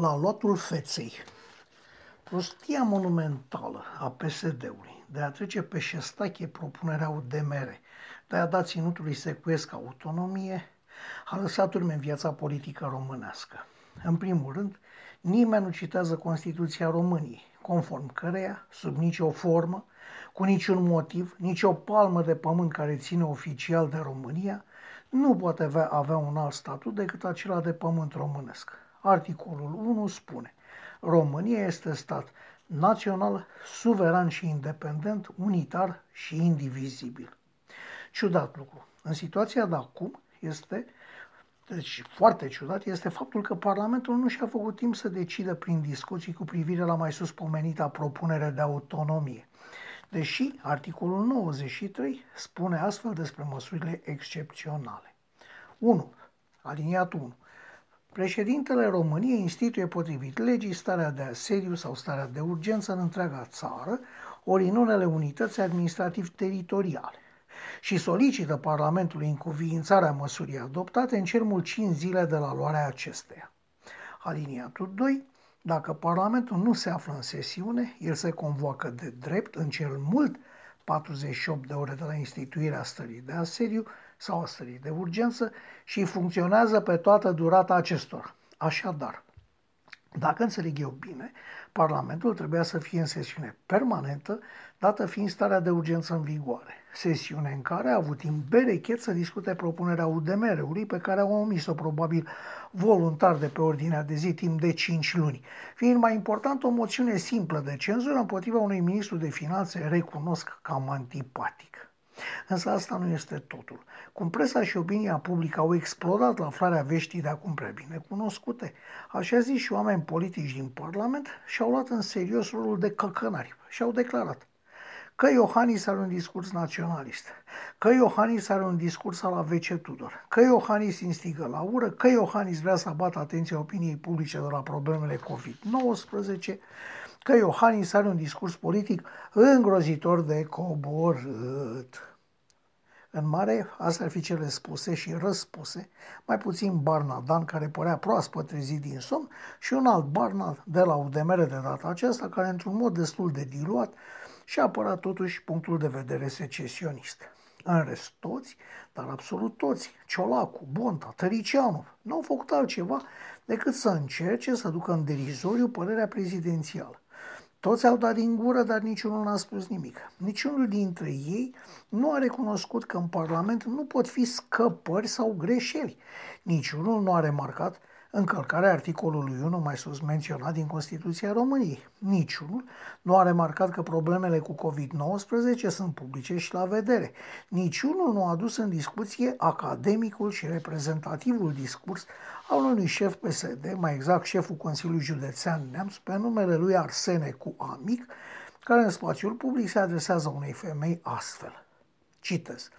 la lotul feței. Prostia monumentală a PSD-ului de a trece pe șestache propunerea UDMR, de a da ținutului secuiesc autonomie, a lăsat urme în viața politică românească. În primul rând, nimeni nu citează Constituția României, conform căreia, sub nicio formă, cu niciun motiv, nicio palmă de pământ care ține oficial de România, nu poate avea un alt statut decât acela de pământ românesc. Articolul 1 spune România este stat național, suveran și independent, unitar și indivizibil. Ciudat lucru. În situația de acum este deci, foarte ciudat este faptul că Parlamentul nu și-a făcut timp să decidă prin discuții cu privire la mai sus pomenita propunere de autonomie. Deși articolul 93 spune astfel despre măsurile excepționale. 1. Aliniatul 1. Președintele României instituie potrivit legii starea de asediu sau starea de urgență în întreaga țară, ori în unele unități administrativ-teritoriale și solicită Parlamentului încuviințarea măsurii adoptate în cel mult 5 zile de la luarea acesteia. Aliniatul 2. Dacă Parlamentul nu se află în sesiune, el se convoacă de drept în cel mult 48 de ore de la instituirea stării de asediu sau a stării de urgență și funcționează pe toată durata acestor. Așadar, dacă înțeleg eu bine, Parlamentul trebuia să fie în sesiune permanentă, dată fiind starea de urgență în vigoare. Sesiune în care a avut timp berechet să discute propunerea UDMR-ului pe care au omis-o probabil voluntar de pe ordinea de zi timp de 5 luni, fiind mai important o moțiune simplă de cenzură împotriva unui ministru de finanțe recunosc cam antipatic. Însă asta nu este totul. Cum presa și opinia publică au explodat la aflarea veștii de acum prea bine cunoscute, așa zis și oameni politici din Parlament și-au luat în serios rolul de căcănari și au declarat că Iohannis are un discurs naționalist, că Iohannis are un discurs al AVC Tudor, că Iohannis instigă la ură, că Iohannis vrea să abată atenția opiniei publice de la problemele COVID-19, că Iohannis are un discurs politic îngrozitor de coborât. În mare, astea ar fi cele spuse și răspuse, mai puțin Barnadan, care părea proaspăt trezit din somn, și un alt Barna de la UDMR de data aceasta, care într-un mod destul de diluat și-a apărat totuși punctul de vedere secesionist. În rest, toți, dar absolut toți, Ciolacu, Bonta, Tăricianu, nu au făcut altceva decât să încerce să ducă în derizoriu părerea prezidențială. Toți au dat din gură, dar niciunul n-a spus nimic. Niciunul dintre ei nu a recunoscut că în Parlament nu pot fi scăpări sau greșeli. Niciunul nu a remarcat încălcarea articolului 1 mai sus menționat din Constituția României. Niciunul nu a remarcat că problemele cu COVID-19 sunt publice și la vedere. Niciunul nu a adus în discuție academicul și reprezentativul discurs al unui șef PSD, mai exact șeful Consiliului Județean Neamț, pe numele lui Arsene cu Amic, care în spațiul public se adresează unei femei astfel. Citez.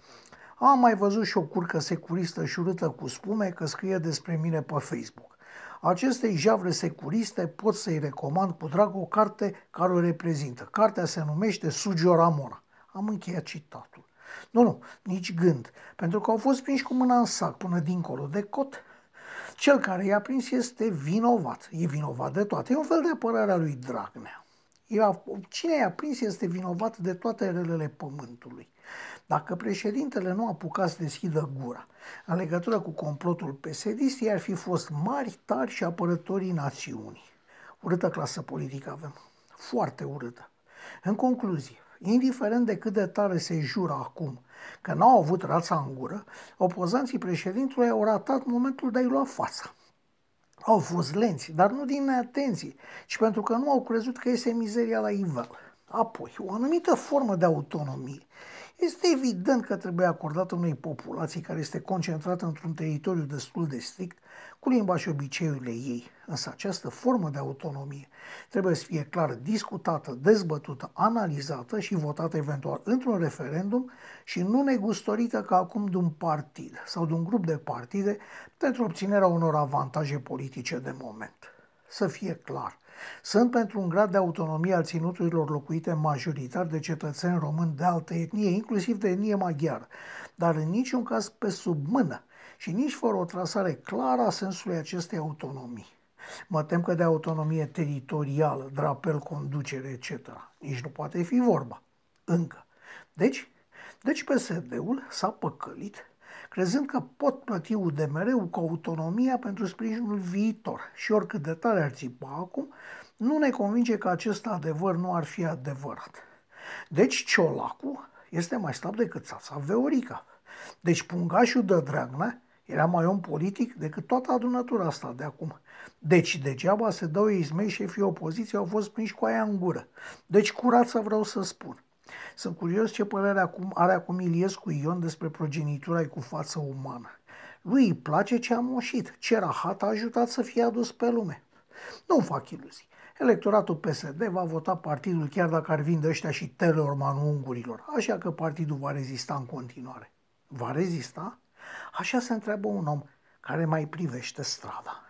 Am mai văzut și o curcă securistă și urâtă cu spume că scrie despre mine pe Facebook. Acestei javre securiste pot să-i recomand cu drag o carte care o reprezintă. Cartea se numește Sugio Ramona. Am încheiat citatul. Nu, nu, nici gând, pentru că au fost prinși cu mâna în sac până dincolo de cot. Cel care i-a prins este vinovat. E vinovat de toate. E un fel de apărare a lui Dragnea. Cine i-a prins este vinovat de toate relele pământului. Dacă președintele nu a apucat să deschidă gura în legătură cu complotul psd ei ar fi fost mari, tari și apărătorii națiunii. Urâtă clasă politică avem. Foarte urâtă. În concluzie, indiferent de cât de tare se jură acum că n-au avut rața în gură, opozanții președintelui au ratat momentul de a-i lua fața. Au fost lenți, dar nu din neatenție, ci pentru că nu au crezut că este mizeria la ivel. Apoi, o anumită formă de autonomie este evident că trebuie acordată unei populații care este concentrată într-un teritoriu destul de strict, cu limba și obiceiurile ei. Însă această formă de autonomie trebuie să fie clar discutată, dezbătută, analizată și votată eventual într-un referendum și nu negustorită ca acum de un partid sau de un grup de partide pentru obținerea unor avantaje politice de moment. Să fie clar, sunt pentru un grad de autonomie al ținuturilor locuite majoritar de cetățeni români de altă etnie, inclusiv de etnie maghiară, dar în niciun caz pe sub mână și nici fără o trasare clară a sensului acestei autonomii. Mă tem că de autonomie teritorială, drapel, conducere, etc. Nici nu poate fi vorba. Încă. Deci, deci PSD-ul s-a păcălit crezând că pot plăti UDMR-ul cu autonomia pentru sprijinul viitor. Și oricât de tare ar țipa acum, nu ne convinge că acest adevăr nu ar fi adevărat. Deci Ciolacu este mai slab decât țața Veorica. Deci pungașul de Dragnea era mai om politic decât toată adunătura asta de acum. Deci degeaba se dau ei mei șefii opoziției au fost prinși cu aia în gură. Deci curat să vreau să spun. Sunt curios ce părere acum, are acum Iliescu Ion despre progenitura cu față umană. Lui îi place ce a moșit, ce rahat a ajutat să fie adus pe lume. Nu fac iluzii. Electoratul PSD va vota partidul chiar dacă ar vinde ăștia și Teleormanul ungurilor, așa că partidul va rezista în continuare. Va rezista? Așa se întreabă un om care mai privește strada.